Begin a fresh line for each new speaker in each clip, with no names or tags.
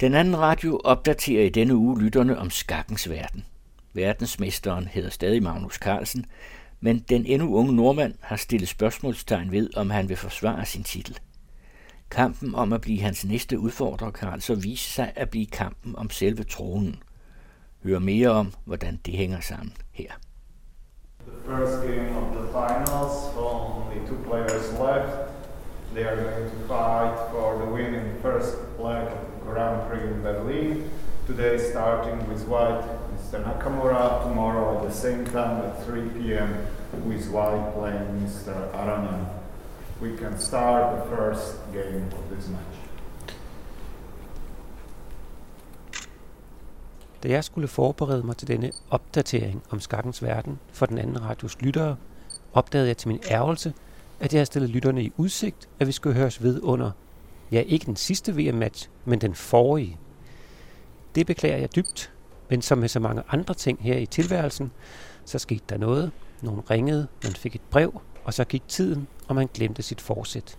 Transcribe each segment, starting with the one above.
Den anden radio opdaterer i denne uge lytterne om skakkens verden. Verdensmesteren hedder stadig Magnus Carlsen, men den endnu unge nordmand har stillet spørgsmålstegn ved, om han vil forsvare sin titel. Kampen om at blive hans næste udfordrer kan altså vise sig at blive kampen om selve tronen. Hør mere om, hvordan det hænger sammen her.
The first game of the finals, only two players left. They are going to fight for the win in the first leg of the Grand Prix in Berlin. Today starting with white Mr. Nakamura, tomorrow at the same time at 3 p.m. with white playing Mr. Arana. We can start the first game of this match.
Da jeg skulle forberede mig til denne opdatering om skakkens verden for den anden radios lyttere, opdagede jeg til min ærgelse, at jeg havde stillet lytterne i udsigt, at vi skulle høres ved under, ja ikke den sidste VM-match, men den forrige. Det beklager jeg dybt, men som med så mange andre ting her i tilværelsen, så skete der noget. Nogen ringede, man fik et brev, og så gik tiden, og man glemte sit forsæt.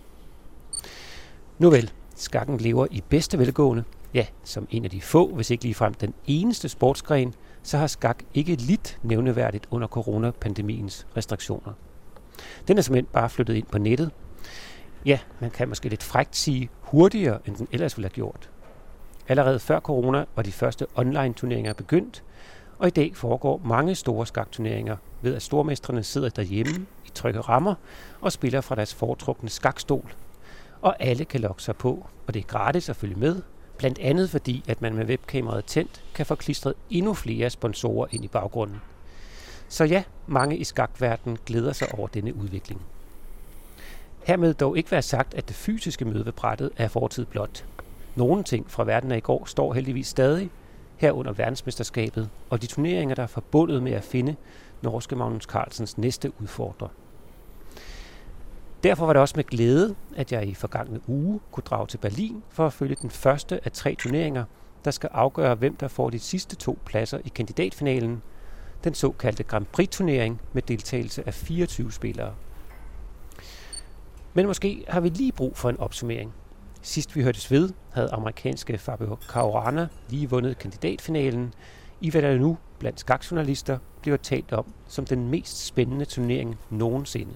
Nu vel, skakken lever i bedste velgående. Ja, som en af de få, hvis ikke ligefrem den eneste sportsgren, så har skak ikke lidt nævneværdigt under coronapandemiens restriktioner. Den er simpelthen bare flyttet ind på nettet. Ja, man kan måske lidt frægt sige hurtigere, end den ellers ville have gjort. Allerede før corona var de første online turneringer begyndt, og i dag foregår mange store skakturneringer ved, at stormestrene sidder derhjemme i trygge rammer og spiller fra deres foretrukne skakstol. Og alle kan logge sig på, og det er gratis at følge med, blandt andet fordi, at man med webkameraet tændt kan få klistret endnu flere sponsorer ind i baggrunden. Så ja, mange i skakverdenen glæder sig over denne udvikling. Hermed dog ikke være sagt, at det fysiske møde ved brættet er fortid blot. Nogle ting fra verden af i går står heldigvis stadig, herunder verdensmesterskabet og de turneringer, der er forbundet med at finde norske Magnus Carlsens næste udfordrer. Derfor var det også med glæde, at jeg i forgangne uge kunne drage til Berlin for at følge den første af tre turneringer, der skal afgøre, hvem der får de sidste to pladser i kandidatfinalen, den såkaldte Grand Prix-turnering med deltagelse af 24 spillere. Men måske har vi lige brug for en opsummering. Sidst vi hørtes ved, havde amerikanske Fabio Caruana lige vundet kandidatfinalen, i hvad der nu blandt skakjournalister bliver talt om som den mest spændende turnering nogensinde.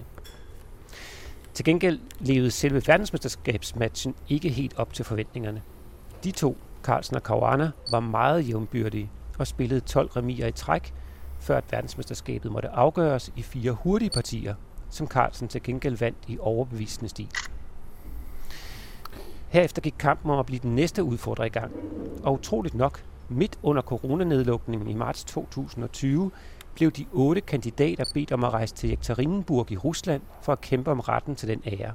Til gengæld levede selve verdensmesterskabsmatchen ikke helt op til forventningerne. De to, Carlsen og Caruana, var meget jævnbyrdige og spillede 12 remier i træk, før at verdensmesterskabet måtte afgøres i fire hurtige partier, som Carlsen til gengæld vandt i overbevisende stil. Herefter gik kampen om at blive den næste udfordrer i gang, og utroligt nok, midt under coronanedlukningen i marts 2020, blev de otte kandidater bedt om at rejse til Jekaterinburg i Rusland for at kæmpe om retten til den ære.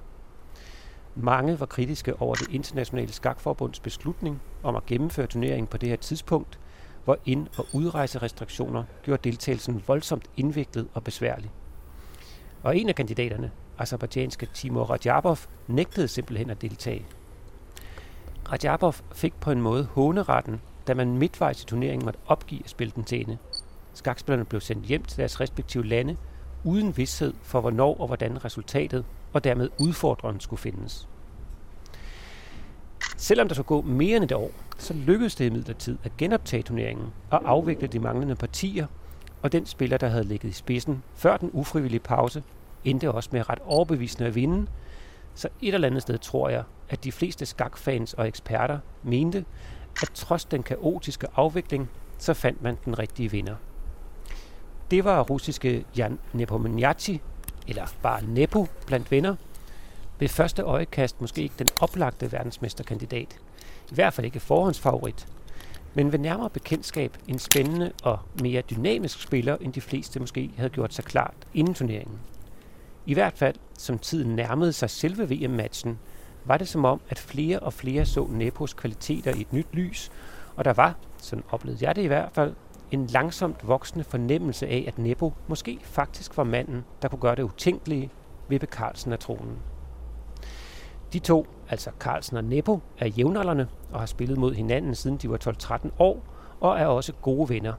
Mange var kritiske over det internationale skakforbunds beslutning om at gennemføre turneringen på det her tidspunkt, hvor ind- og udrejserestriktioner gjorde deltagelsen voldsomt indviklet og besværlig. Og en af kandidaterne, azerbaijanske Timur Rajabov, nægtede simpelthen at deltage. Rajabov fik på en måde håneretten, da man midtvejs i turneringen måtte opgive at spille den til ende. Skakspillerne blev sendt hjem til deres respektive lande, uden vidshed for hvornår og hvordan resultatet og dermed udfordreren skulle findes. Selvom der skulle gå mere end et år, så lykkedes det imidlertid at genoptage turneringen og afvikle de manglende partier, og den spiller, der havde ligget i spidsen før den ufrivillige pause, endte også med ret overbevisende at vinde, så et eller andet sted tror jeg, at de fleste skakfans og eksperter mente, at trods den kaotiske afvikling, så fandt man den rigtige vinder. Det var russiske Jan Nepomniachtchi, eller bare Nepo blandt venner. Ved første øjekast måske ikke den oplagte verdensmesterkandidat. I hvert fald ikke forhåndsfavorit. Men ved nærmere bekendtskab en spændende og mere dynamisk spiller, end de fleste måske havde gjort sig klart inden turneringen. I hvert fald, som tiden nærmede sig selve VM-matchen, var det som om, at flere og flere så Nepos kvaliteter i et nyt lys, og der var, sådan oplevede jeg det i hvert fald, en langsomt voksende fornemmelse af, at Nepo måske faktisk var manden, der kunne gøre det utænkelige ved bekarlsen af tronen. De to, altså Carlsen og Nepo, er jævnaldrende og har spillet mod hinanden siden de var 12-13 år, og er også gode venner,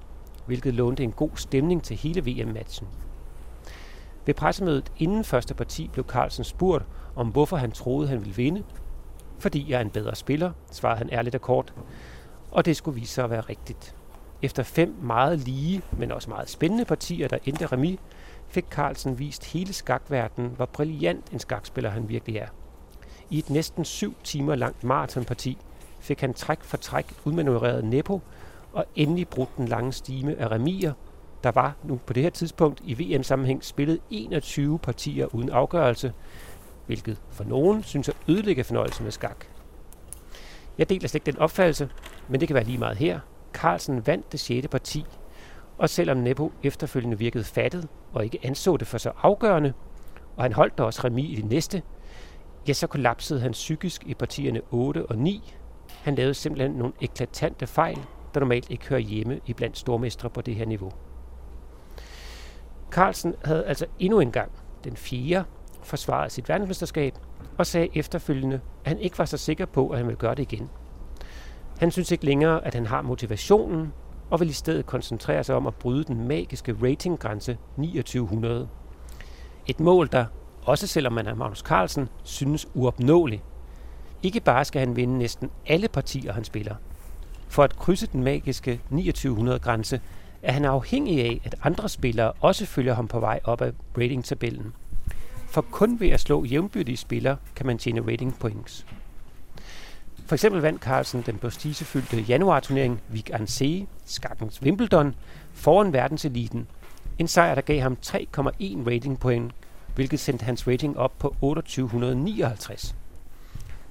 hvilket lånte en god stemning til hele VM-matchen. Ved pressemødet inden første parti blev Carlsen spurgt om, hvorfor han troede, han ville vinde. Fordi jeg er en bedre spiller, svarede han ærligt og kort. og det skulle vise sig at være rigtigt. Efter fem meget lige, men også meget spændende partier, der endte remis, fik Carlsen vist hele skakverdenen, hvor brilliant en skakspiller han virkelig er. I et næsten syv timer langt maratonparti fik han træk for træk udmanøvreret Nepo og endelig brudt den lange stime af remier. Der var nu på det her tidspunkt i VM-sammenhæng spillet 21 partier uden afgørelse, hvilket for nogen synes at ødelægge fornøjelsen med skak. Jeg deler slet ikke den opfattelse, men det kan være lige meget her. Carlsen vandt det 6. parti, og selvom Nepo efterfølgende virkede fattet og ikke anså det for så afgørende, og han holdt da også remi i det næste, ja, så kollapsede han psykisk i partierne 8 og 9. Han lavede simpelthen nogle eklatante fejl, der normalt ikke hører hjemme i blandt stormestre på det her niveau. Carlsen havde altså endnu en gang, den 4., forsvaret sit verdensmesterskab, og sagde efterfølgende, at han ikke var så sikker på, at han ville gøre det igen. Han synes ikke længere, at han har motivationen, og vil i stedet koncentrere sig om at bryde den magiske ratinggrænse 2900. Et mål, der, også selvom man er Magnus Carlsen, synes uopnåelig. Ikke bare skal han vinde næsten alle partier, han spiller. For at krydse den magiske 2900-grænse er han afhængig af, at andre spillere også følger ham på vej op ad ratingtabellen. For kun ved at slå jævnbyrdige spillere kan man tjene rating points. For eksempel vandt Carlsen den prestigefyldte januarturnering Vig Ansee, skakkens Wimbledon, foran verdenseliten. En sejr, der gav ham 3,1 ratingpoint, hvilket sendte hans rating op på 2859.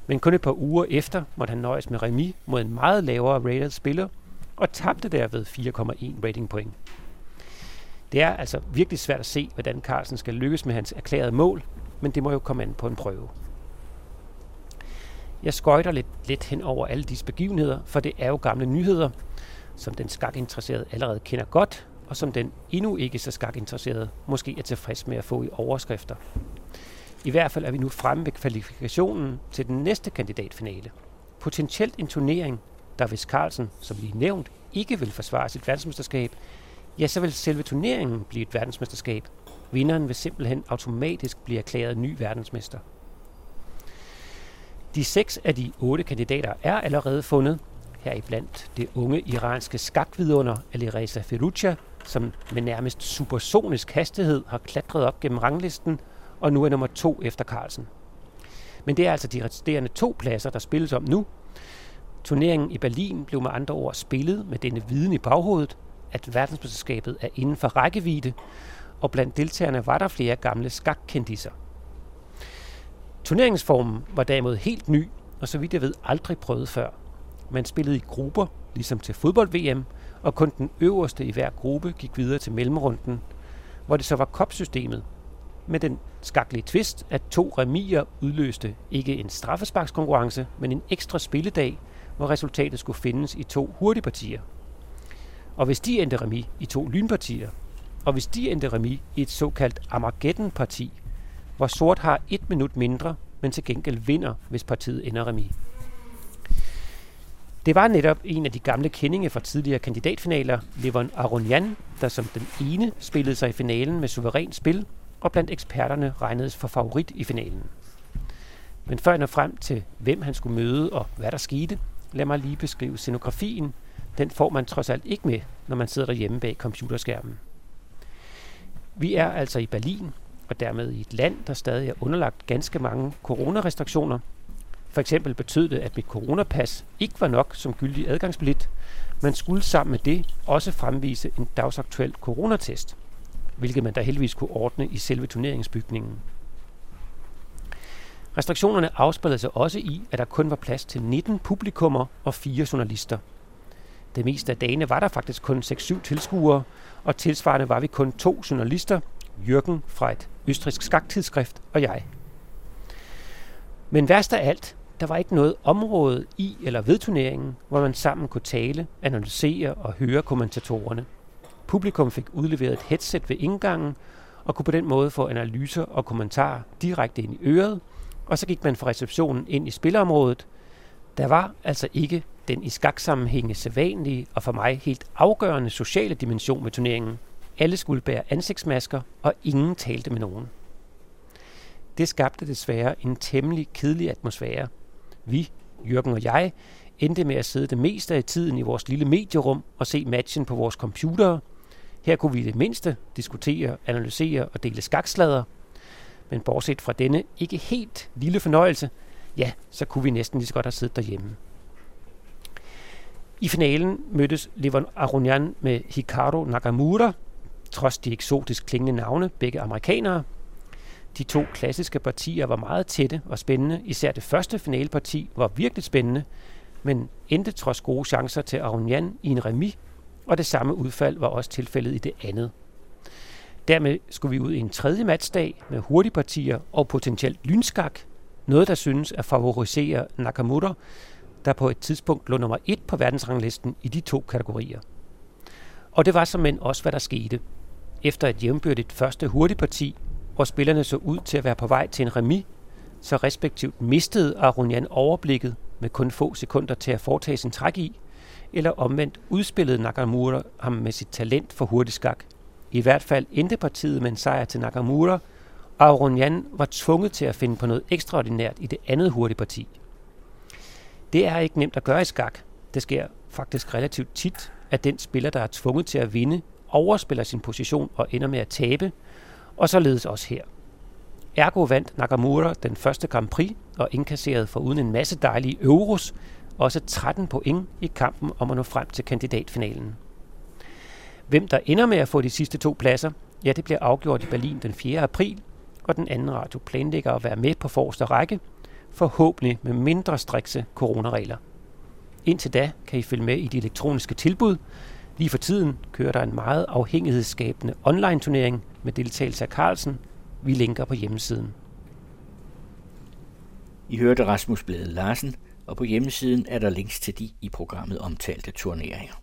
Men kun et par uger efter måtte han nøjes med remis mod en meget lavere rated spiller, og tabte derved 4,1 ratingpoint. Det er altså virkelig svært at se, hvordan Carlsen skal lykkes med hans erklærede mål, men det må jo komme an på en prøve. Jeg skøjter lidt, lidt hen over alle disse begivenheder, for det er jo gamle nyheder, som den skakinteresserede allerede kender godt, og som den endnu ikke så skakinteresserede måske er tilfreds med at få i overskrifter. I hvert fald er vi nu fremme ved kvalifikationen til den næste kandidatfinale. Potentielt en turnering, der hvis Carlsen, som lige nævnt, ikke vil forsvare sit verdensmesterskab, ja, så vil selve turneringen blive et verdensmesterskab. Vinderen vil simpelthen automatisk blive erklæret ny verdensmester. De seks af de otte kandidater er allerede fundet, heriblandt det unge iranske skakvidunder Alireza Ferruccia, som med nærmest supersonisk hastighed har klatret op gennem ranglisten og nu er nummer to efter Carlsen. Men det er altså de resterende to pladser, der spilles om nu. Turneringen i Berlin blev med andre ord spillet med denne viden i baghovedet, at verdensmesterskabet er inden for rækkevidde, og blandt deltagerne var der flere gamle skakkendiser. Turneringsformen var derimod helt ny, og så vidt jeg ved aldrig prøvet før. Man spillede i grupper, ligesom til fodbold-VM, og kun den øverste i hver gruppe gik videre til mellemrunden, hvor det så var kopsystemet, med den skaklige twist, at to remier udløste ikke en straffesparkskonkurrence, men en ekstra spilledag, hvor resultatet skulle findes i to hurtigpartier. Og hvis de endte remis i to lynpartier, og hvis de endte remis i et såkaldt Armageddon-parti, hvor sort har et minut mindre, men til gengæld vinder, hvis partiet ender remis. Det var netop en af de gamle kendinge fra tidligere kandidatfinaler, Levon Aronian, der som den ene spillede sig i finalen med suverænt spil, og blandt eksperterne regnedes for favorit i finalen. Men før jeg når frem til, hvem han skulle møde og hvad der skete, lad mig lige beskrive scenografien. Den får man trods alt ikke med, når man sidder derhjemme bag computerskærmen. Vi er altså i Berlin, og dermed i et land, der stadig er underlagt ganske mange coronarestriktioner. For eksempel betød det, at mit coronapas ikke var nok som gyldig adgangsbillet. Man skulle sammen med det også fremvise en dagsaktuel coronatest, hvilket man da heldigvis kunne ordne i selve turneringsbygningen. Restriktionerne afspillede sig også i, at der kun var plads til 19 publikummer og fire journalister. Det meste af dagene var der faktisk kun 6-7 tilskuere, og tilsvarende var vi kun to journalister, Jørgen fra et østrisk skaktidsskrift og jeg. Men værst af alt, der var ikke noget område i eller ved turneringen, hvor man sammen kunne tale, analysere og høre kommentatorerne. Publikum fik udleveret et headset ved indgangen, og kunne på den måde få analyser og kommentarer direkte ind i øret, og så gik man fra receptionen ind i spillerområdet. Der var altså ikke den i skaksammenhænge sædvanlige og for mig helt afgørende sociale dimension med turneringen. Alle skulle bære ansigtsmasker, og ingen talte med nogen. Det skabte desværre en temmelig kedelig atmosfære. Vi, Jørgen og jeg, endte med at sidde det meste af tiden i vores lille medierum og se matchen på vores computere. Her kunne vi i det mindste diskutere, analysere og dele skakslader. Men bortset fra denne ikke helt lille fornøjelse, ja, så kunne vi næsten lige så godt have siddet derhjemme. I finalen mødtes Levon Aronian med Hikaru Nakamura, trods de eksotisk klingende navne, begge amerikanere. De to klassiske partier var meget tætte og spændende. Især det første finaleparti var virkelig spændende, men endte trods gode chancer til Aronian i en remis, og det samme udfald var også tilfældet i det andet. Dermed skulle vi ud i en tredje matchdag med hurtige partier og potentielt lynskak, noget der synes at favorisere Nakamura, der på et tidspunkt lå nummer et på verdensranglisten i de to kategorier. Og det var som end også, hvad der skete. Efter et jævnbyrdigt første hurtigparti, hvor spillerne så ud til at være på vej til en remis, så respektivt mistede Aronian overblikket med kun få sekunder til at foretage sin træk i, eller omvendt udspillede Nakamura ham med sit talent for hurtig skak. I hvert fald endte partiet med en sejr til Nakamura, og Aronian var tvunget til at finde på noget ekstraordinært i det andet hurtige parti. Det er ikke nemt at gøre i skak. Det sker faktisk relativt tit, at den spiller, der er tvunget til at vinde, overspiller sin position og ender med at tabe, og således også her. Ergo vandt Nakamura den første Grand Prix og indkasserede for uden en masse dejlige euros også 13 point i kampen om at nå frem til kandidatfinalen. Hvem der ender med at få de sidste to pladser, ja det bliver afgjort i Berlin den 4. april, og den anden radio planlægger at være med på forreste række, forhåbentlig med mindre strikse coronaregler. Indtil da kan I følge med i de elektroniske tilbud. Lige for tiden kører der en meget afhængighedsskabende online-turnering med deltagelse af Carlsen. Vi linker på hjemmesiden.
I hørte Rasmus Blade Larsen, og på hjemmesiden er der links til de i programmet omtalte turneringer.